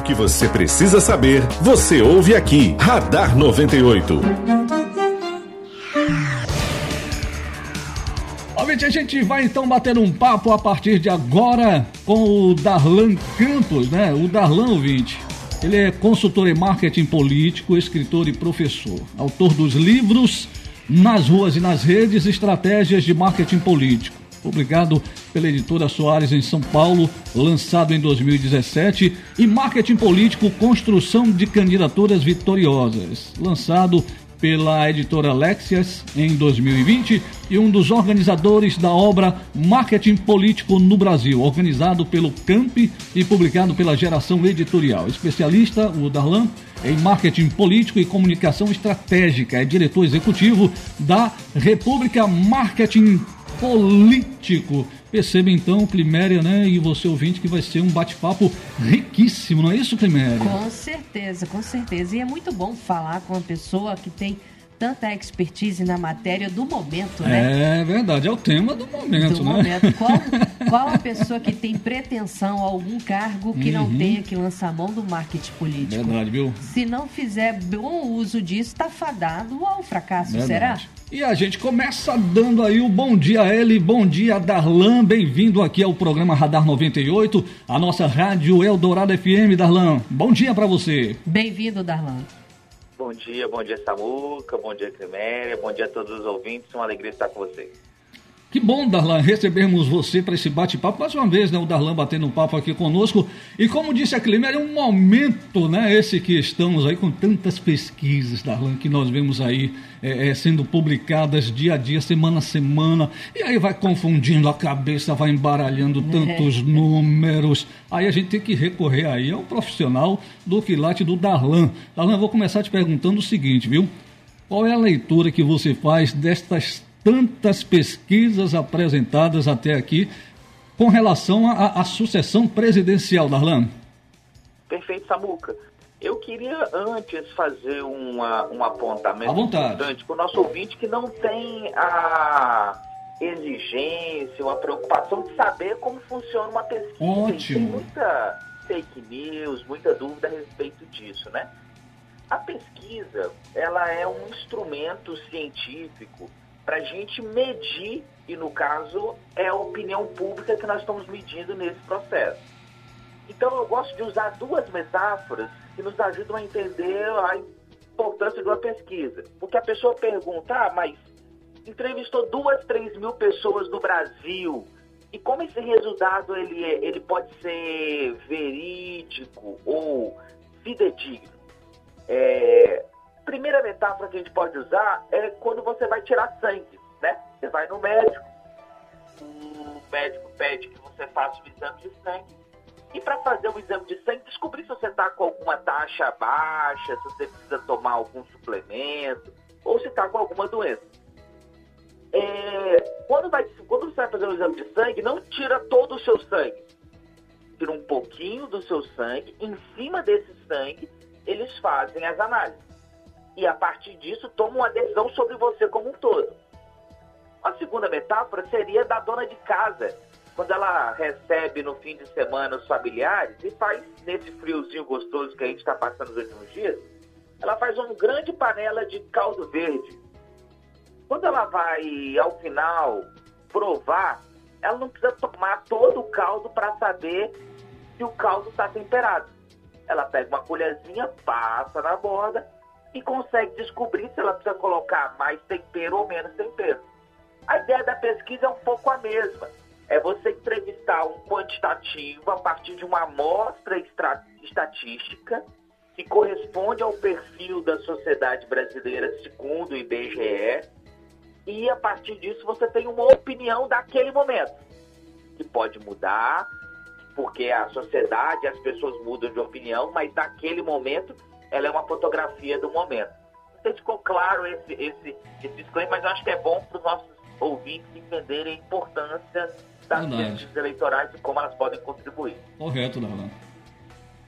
o que você precisa saber, você ouve aqui. Radar 98. Ouvinte, a gente vai então bater um papo a partir de agora com o Darlan Campos, né? O Darlan, ouvinte, ele é consultor em marketing político, escritor e professor, autor dos livros Nas Ruas e nas Redes, Estratégias de Marketing Político publicado pela editora Soares em São Paulo, lançado em 2017, e Marketing Político Construção de Candidaturas Vitoriosas, lançado pela editora Lexias em 2020 e um dos organizadores da obra Marketing Político no Brasil, organizado pelo CAMP e publicado pela Geração Editorial. Especialista, o Darlan, em marketing político e comunicação estratégica, é diretor executivo da República Marketing político. Perceba então, Climéria, né, e você ouvinte, que vai ser um bate-papo riquíssimo, não é isso, Climéria? Com certeza, com certeza. E é muito bom falar com uma pessoa que tem tanta expertise na matéria do momento, né? É verdade, é o tema do momento, do né? Momento. Qual, qual a pessoa que tem pretensão a algum cargo que uhum. não tenha que lançar a mão do marketing político? Verdade, viu? Se não fizer bom uso disso, está fadado ao fracasso, verdade. será? E a gente começa dando aí o bom dia a ele, bom dia Darlan, bem-vindo aqui ao programa Radar 98, a nossa rádio Eldorado FM, Darlan. Bom dia para você. Bem-vindo, Darlan. Bom dia, bom dia Samuca, bom dia Criméria, bom dia a todos os ouvintes, uma alegria estar com vocês. Que bom, Darlan, recebermos você para esse bate-papo. Mais uma vez, né, o Darlan batendo um papo aqui conosco. E como disse a Climer, é um momento, né, esse que estamos aí com tantas pesquisas, Darlan, que nós vemos aí é, é, sendo publicadas dia a dia, semana a semana. E aí vai confundindo a cabeça, vai embaralhando tantos é. números. Aí a gente tem que recorrer aí ao profissional do quilate do Darlan. Darlan, eu vou começar te perguntando o seguinte, viu? Qual é a leitura que você faz destas tantas pesquisas apresentadas até aqui com relação à sucessão presidencial, Darlan. Perfeito, Samuca. Eu queria antes fazer uma, um apontamento importante para o nosso ouvinte que não tem a exigência, uma preocupação de saber como funciona uma pesquisa. Ótimo. Tem muita fake news, muita dúvida a respeito disso, né? A pesquisa, ela é um instrumento científico para a gente medir, e no caso é a opinião pública que nós estamos medindo nesse processo. Então eu gosto de usar duas metáforas que nos ajudam a entender a importância de uma pesquisa. Porque a pessoa pergunta, ah, mas entrevistou duas, três mil pessoas no Brasil, e como esse resultado ele, é, ele pode ser verídico ou fidedigno? É, primeira metáfora que a gente pode usar é quando você vai tirar sangue, né? Você vai no médico, o médico pede que você faça o exame de sangue. E para fazer o exame de sangue, descobrir se você está com alguma taxa baixa, se você precisa tomar algum suplemento, ou se está com alguma doença. É, quando, vai, quando você vai fazer o exame de sangue, não tira todo o seu sangue. Tira um pouquinho do seu sangue, em cima desse sangue, eles fazem as análises e a partir disso toma uma decisão sobre você como um todo. A segunda metáfora seria da dona de casa, quando ela recebe no fim de semana os familiares e faz, nesse friozinho gostoso que a gente está passando nos últimos dias, ela faz uma grande panela de caldo verde. Quando ela vai, ao final, provar, ela não precisa tomar todo o caldo para saber se o caldo está temperado. Ela pega uma colherzinha, passa na borda e consegue descobrir se ela precisa colocar mais tempero ou menos tempero. A ideia da pesquisa é um pouco a mesma. É você entrevistar um quantitativo a partir de uma amostra estatística que corresponde ao perfil da sociedade brasileira segundo o IBGE e a partir disso você tem uma opinião daquele momento que pode mudar porque a sociedade, as pessoas mudam de opinião, mas naquele momento ela é uma fotografia do momento. Não sei se ficou claro esse, esse, esse disclaimer, mas eu acho que é bom para os nossos ouvintes entenderem a importância das pesquisas eleitorais e como elas podem contribuir. Correto, Darlan.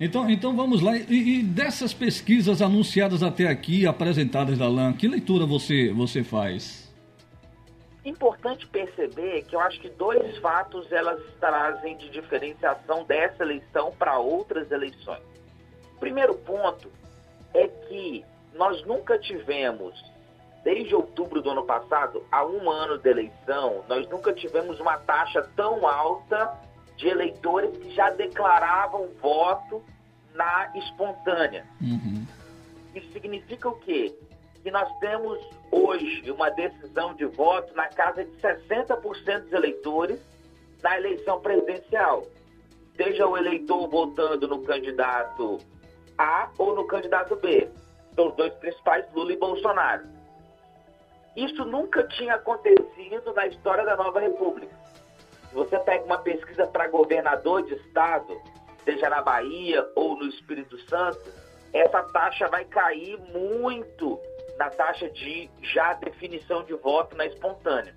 Então, então vamos lá. E, e, dessas pesquisas anunciadas até aqui, apresentadas, Darlan, que leitura você, você faz? Importante perceber que eu acho que dois fatos elas trazem de diferenciação dessa eleição para outras eleições. Primeiro ponto é que nós nunca tivemos, desde outubro do ano passado, a um ano de eleição, nós nunca tivemos uma taxa tão alta de eleitores que já declaravam voto na espontânea. Uhum. Isso significa o quê? Que nós temos hoje uma decisão de voto na casa de 60% dos eleitores na eleição presidencial. Seja o eleitor votando no candidato A ou no candidato B. São os dois principais, Lula e Bolsonaro. Isso nunca tinha acontecido na história da nova república. Se você pega uma pesquisa para governador de estado, seja na Bahia ou no Espírito Santo, essa taxa vai cair muito na taxa de já definição de voto na espontânea.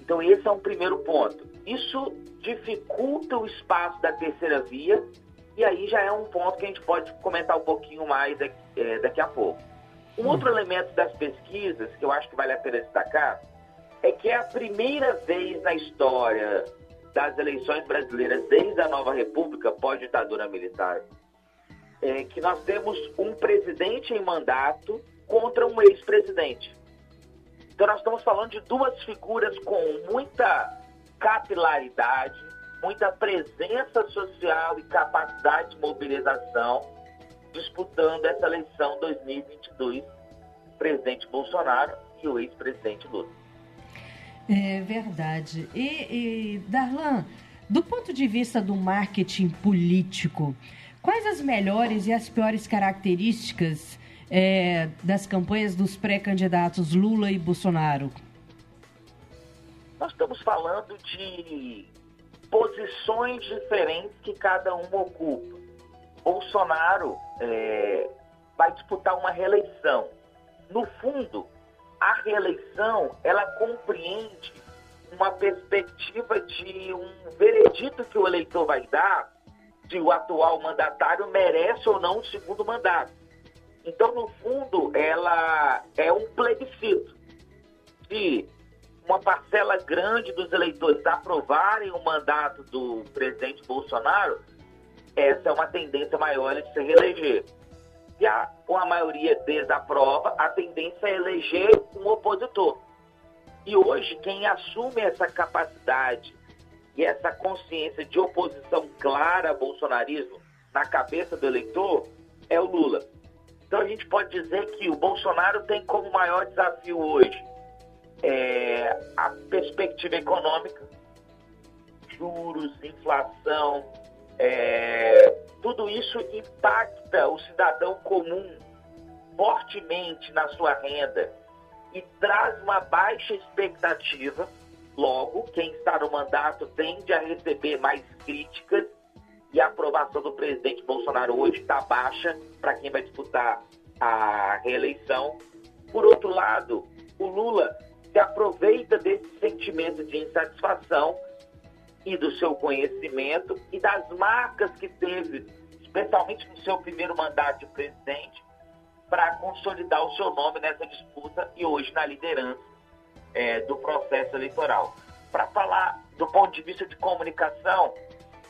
Então, esse é um primeiro ponto. Isso dificulta o espaço da terceira via, e aí já é um ponto que a gente pode comentar um pouquinho mais daqui, é, daqui a pouco. Um outro elemento das pesquisas que eu acho que vale a pena destacar é que é a primeira vez na história das eleições brasileiras desde a nova república pós-ditadura militar é, que nós temos um presidente em mandato contra um ex-presidente. Então nós estamos falando de duas figuras com muita capilaridade, muita presença social e capacidade de mobilização disputando essa eleição 2022, presidente Bolsonaro e o ex-presidente Lula. É verdade. E, e, Darlan, do ponto de vista do marketing político, Quais as melhores e as piores características é, das campanhas dos pré-candidatos Lula e Bolsonaro? Nós estamos falando de posições diferentes que cada um ocupa. Bolsonaro é, vai disputar uma reeleição. No fundo, a reeleição ela compreende uma perspectiva de um veredito que o eleitor vai dar se o atual mandatário merece ou não o segundo mandato. Então, no fundo, ela é um plebiscito. Se uma parcela grande dos eleitores aprovarem o mandato do presidente Bolsonaro, essa é uma tendência maior de se reeleger. Se a, a maioria desaprova, a tendência é eleger um opositor. E hoje, quem assume essa capacidade e essa consciência de oposição clara ao bolsonarismo na cabeça do eleitor é o Lula. Então a gente pode dizer que o Bolsonaro tem como maior desafio hoje é, a perspectiva econômica, juros, inflação, é, tudo isso impacta o cidadão comum fortemente na sua renda e traz uma baixa expectativa Logo, quem está no mandato tende a receber mais críticas e a aprovação do presidente Bolsonaro hoje está baixa para quem vai disputar a reeleição. Por outro lado, o Lula se aproveita desse sentimento de insatisfação e do seu conhecimento e das marcas que teve, especialmente no seu primeiro mandato de presidente, para consolidar o seu nome nessa disputa e hoje na liderança é, do processo eleitoral. Para falar do ponto de vista de comunicação,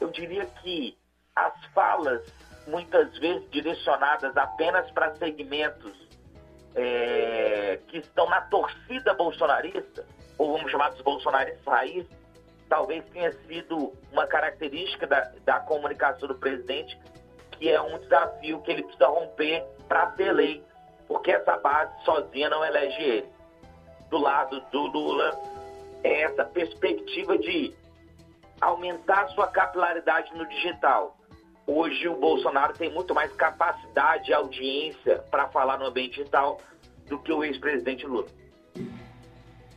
eu diria que as falas, muitas vezes direcionadas apenas para segmentos é, que estão na torcida bolsonarista, ou vamos chamar dos bolsonaristas raiz, talvez tenha sido uma característica da, da comunicação do presidente, que é um desafio que ele precisa romper para ser eleito, porque essa base sozinha não elege ele do lado do Lula é essa perspectiva de aumentar sua capilaridade no digital. Hoje o Bolsonaro tem muito mais capacidade e audiência para falar no ambiente digital do que o ex-presidente Lula.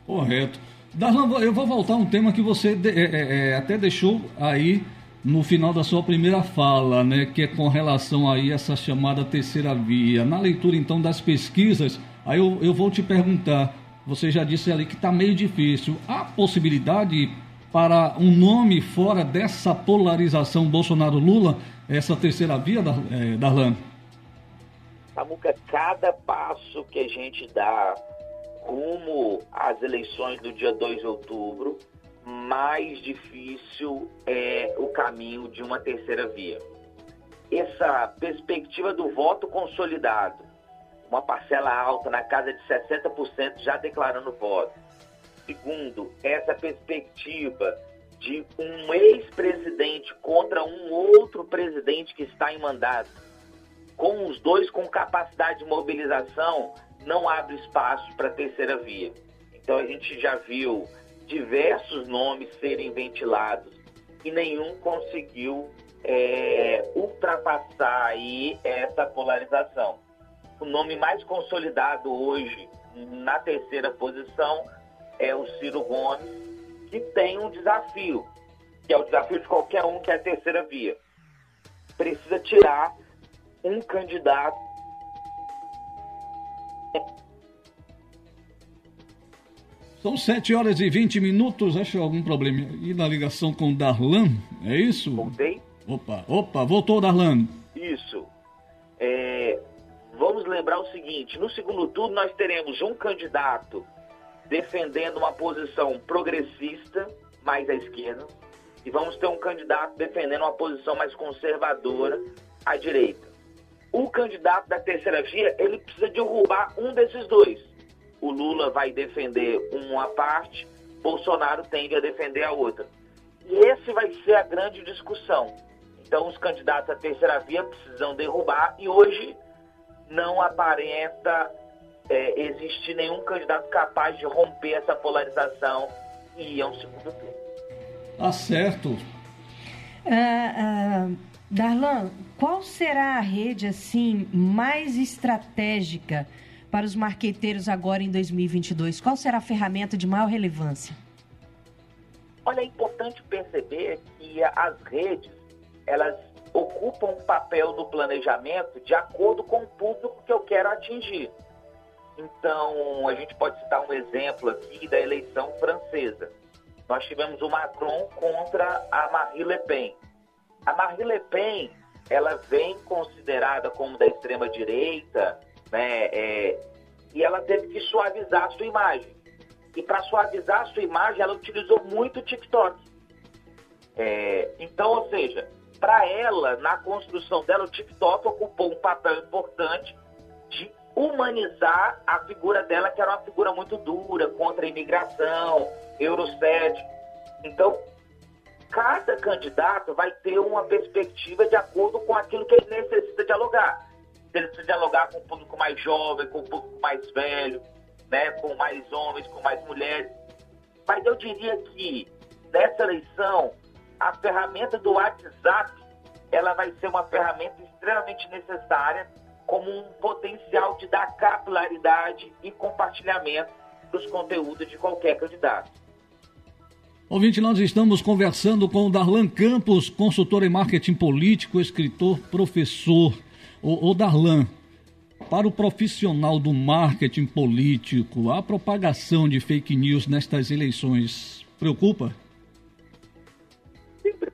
Correto. Darlan, eu vou voltar a um tema que você é, é, é, até deixou aí no final da sua primeira fala, né, que é com relação aí a essa chamada terceira via. Na leitura então das pesquisas, aí eu, eu vou te perguntar, você já disse ali que está meio difícil. Há possibilidade para um nome fora dessa polarização Bolsonaro-Lula, essa terceira via, é, Darlan? Samuca, cada passo que a gente dá rumo às eleições do dia 2 de outubro, mais difícil é o caminho de uma terceira via. essa perspectiva do voto consolidado, uma parcela alta, na casa de 60% já declarando voto. Segundo, essa perspectiva de um ex-presidente contra um outro presidente que está em mandato, com os dois com capacidade de mobilização, não abre espaço para a terceira via. Então a gente já viu diversos nomes serem ventilados e nenhum conseguiu é, ultrapassar aí essa polarização. O nome mais consolidado hoje na terceira posição é o Ciro Gomes, que tem um desafio, que é o desafio de qualquer um que é a terceira via. Precisa tirar um candidato São 7 horas e 20 minutos. Acho algum problema. E na ligação com o Darlan? É isso? Voltei. Opa, opa, voltou Darlan. Isso. É, vamos lembrar o seguinte: no segundo turno, nós teremos um candidato defendendo uma posição progressista, mais à esquerda, e vamos ter um candidato defendendo uma posição mais conservadora, à direita. O candidato da terceira via, ele precisa derrubar um desses dois. O Lula vai defender uma parte, Bolsonaro tende a defender a outra. E esse vai ser a grande discussão. Então, os candidatos à terceira via precisam derrubar e hoje não aparenta é, existir nenhum candidato capaz de romper essa polarização e ir a um segundo turno. Tá certo. Uh, uh, Darlan, qual será a rede assim mais estratégica para os marqueteiros agora em 2022? Qual será a ferramenta de maior relevância? Olha, é importante perceber que as redes elas ocupam um papel no planejamento de acordo com o público que eu quero atingir. Então, a gente pode citar um exemplo aqui da eleição francesa. Nós tivemos o Macron contra a Marine Le Pen. A Marine Le Pen, ela vem considerada como da extrema direita, né? É, e ela teve que suavizar a sua imagem. E para suavizar a sua imagem, ela utilizou muito o TikTok. É, então, ou seja, para ela, na construção dela, o TikTok ocupou um papel importante de humanizar a figura dela, que era uma figura muito dura, contra a imigração, Eurosted. Então, cada candidato vai ter uma perspectiva de acordo com aquilo que ele necessita dialogar. Se ele precisa dialogar com o público mais jovem, com o público mais velho, né, com mais homens, com mais mulheres. Mas eu diria que nessa eleição a ferramenta do WhatsApp ela vai ser uma ferramenta extremamente necessária como um potencial de dar capilaridade e compartilhamento dos conteúdos de qualquer candidato. Ouvinte, nós estamos conversando com o Darlan Campos, consultor em marketing político, escritor, professor. O, o Darlan, para o profissional do marketing político, a propagação de fake news nestas eleições preocupa?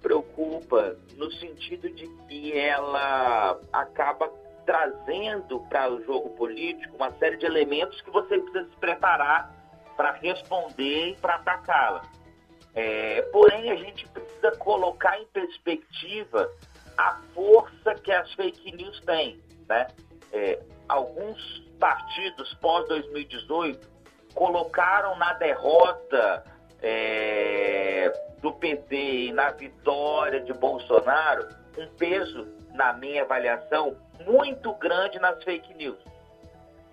preocupa no sentido de que ela acaba trazendo para o jogo político uma série de elementos que você precisa se preparar para responder e para atacá-la. É, porém, a gente precisa colocar em perspectiva a força que as fake news têm. Né? É, alguns partidos pós-2018 colocaram na derrota é, do PT e na vitória de Bolsonaro um peso, na minha avaliação, muito grande nas fake news.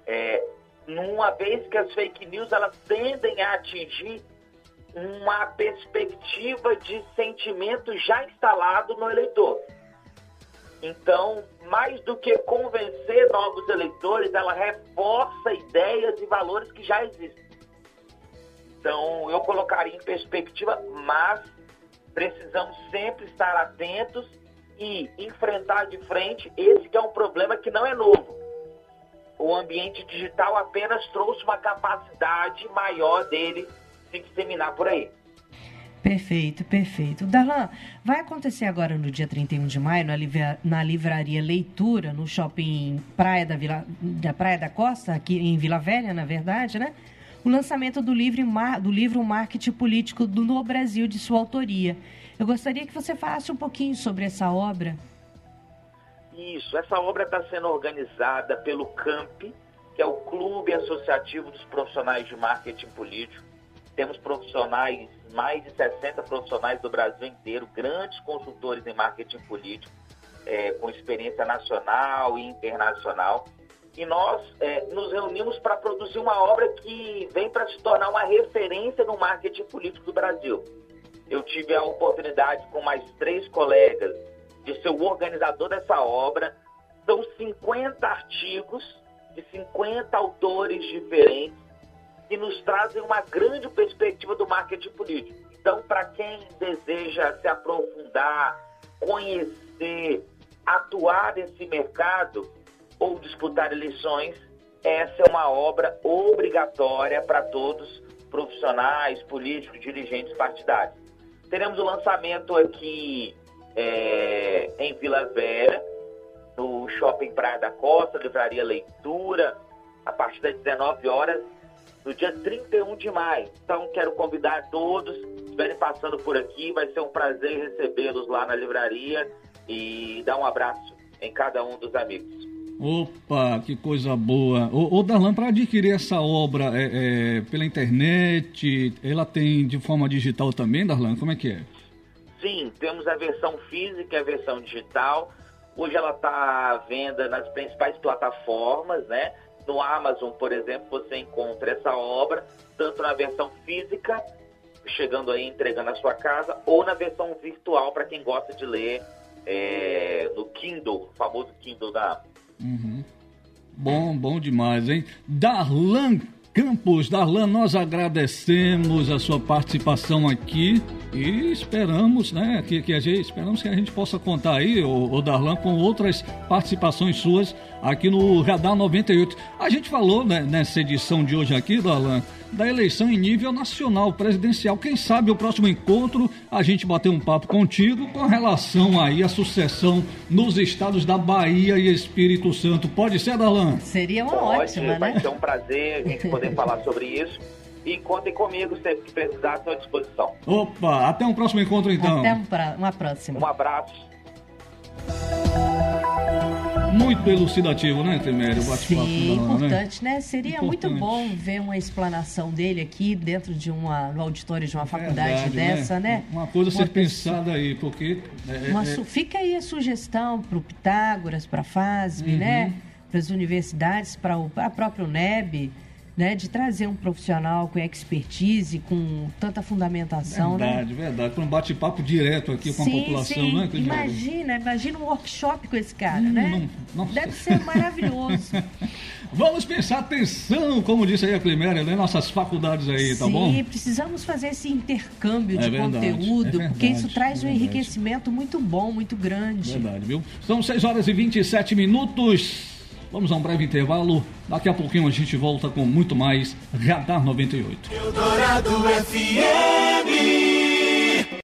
É, numa vez que as fake news elas tendem a atingir uma perspectiva de sentimento já instalado no eleitor. Então, mais do que convencer novos eleitores, ela reforça ideias e valores que já existem. Então, eu colocaria em perspectiva, mas precisamos sempre estar atentos e enfrentar de frente esse que é um problema que não é novo. O ambiente digital apenas trouxe uma capacidade maior dele se disseminar por aí. Perfeito, perfeito. Darlan, vai acontecer agora no dia 31 de maio, na, livra, na livraria Leitura, no shopping Praia da, Vila, da Praia da Costa, aqui em Vila Velha, na verdade, né? o lançamento do livro, do livro Marketing Político do No Brasil, de sua autoria. Eu gostaria que você falasse um pouquinho sobre essa obra. Isso, essa obra está sendo organizada pelo CAMP, que é o Clube Associativo dos Profissionais de Marketing Político. Temos profissionais, mais de 60 profissionais do Brasil inteiro, grandes consultores em marketing político, é, com experiência nacional e internacional. E nós é, nos reunimos para produzir uma obra que vem para se tornar uma referência no marketing político do Brasil. Eu tive a oportunidade, com mais três colegas, de ser o organizador dessa obra. São 50 artigos de 50 autores diferentes que nos trazem uma grande perspectiva do marketing político. Então, para quem deseja se aprofundar, conhecer, atuar nesse mercado ou disputar eleições, essa é uma obra obrigatória para todos profissionais, políticos, dirigentes partidários. Teremos o lançamento aqui é, em Vila Vera, no Shopping Praia da Costa, Livraria Leitura, a partir das 19 horas, no dia 31 de maio. Então, quero convidar todos, estiverem passando por aqui, vai ser um prazer recebê-los lá na livraria e dar um abraço em cada um dos amigos. Opa, que coisa boa. Ô, ô Darlan, para adquirir essa obra é, é, pela internet, ela tem de forma digital também, Darlan? Como é que é? Sim, temos a versão física e a versão digital. Hoje ela está à venda nas principais plataformas, né? No Amazon, por exemplo, você encontra essa obra, tanto na versão física, chegando aí, entregando na sua casa, ou na versão virtual, para quem gosta de ler é, no Kindle, o famoso Kindle da Amazon. Uhum. Bom, bom demais, hein? Darlan Campos. Darlan, nós agradecemos a sua participação aqui e esperamos, né, que, que a gente, esperamos que a gente possa contar aí, o, o Darlan, com outras participações suas aqui no Radar 98. A gente falou né, nessa edição de hoje aqui, Darlan, da eleição em nível nacional presidencial. Quem sabe o próximo encontro a gente bater um papo contigo com relação aí à sucessão nos estados da Bahia e Espírito Santo. Pode ser, Darlan? Seria uma Pode, ótima, vai né? ser um prazer a gente poder falar sobre isso. E contem comigo sempre que precisar, estou à disposição. Opa, até um próximo encontro então. Até uma próxima. Um abraço. Muito elucidativo, né, Temério? Sim, importante, né? né? Seria importante. muito bom ver uma explanação dele aqui dentro de uma, no auditório de uma faculdade Verdade, né? dessa, né? né? Uma coisa a ser pensada aí, porque... É, uma, é... Fica aí a sugestão para o Pitágoras, para a FASB, uhum. né? Para as universidades, para a própria UNEB, né, de trazer um profissional com expertise, com tanta fundamentação. Verdade, né? verdade. Para um bate-papo direto aqui com sim, a população, sim. né? Imagina, imagina um workshop com esse cara, hum, né? Não, Deve ser maravilhoso. Vamos pensar atenção, como disse aí a Climéria, né? Nossas faculdades aí, tá sim, bom? Sim, precisamos fazer esse intercâmbio é de verdade, conteúdo, é verdade, porque isso traz é um enriquecimento muito bom, muito grande. Verdade, viu? São 6 horas e 27 minutos. Vamos a um breve intervalo. Daqui a pouquinho a gente volta com muito mais Radar 98. Eldorado FM.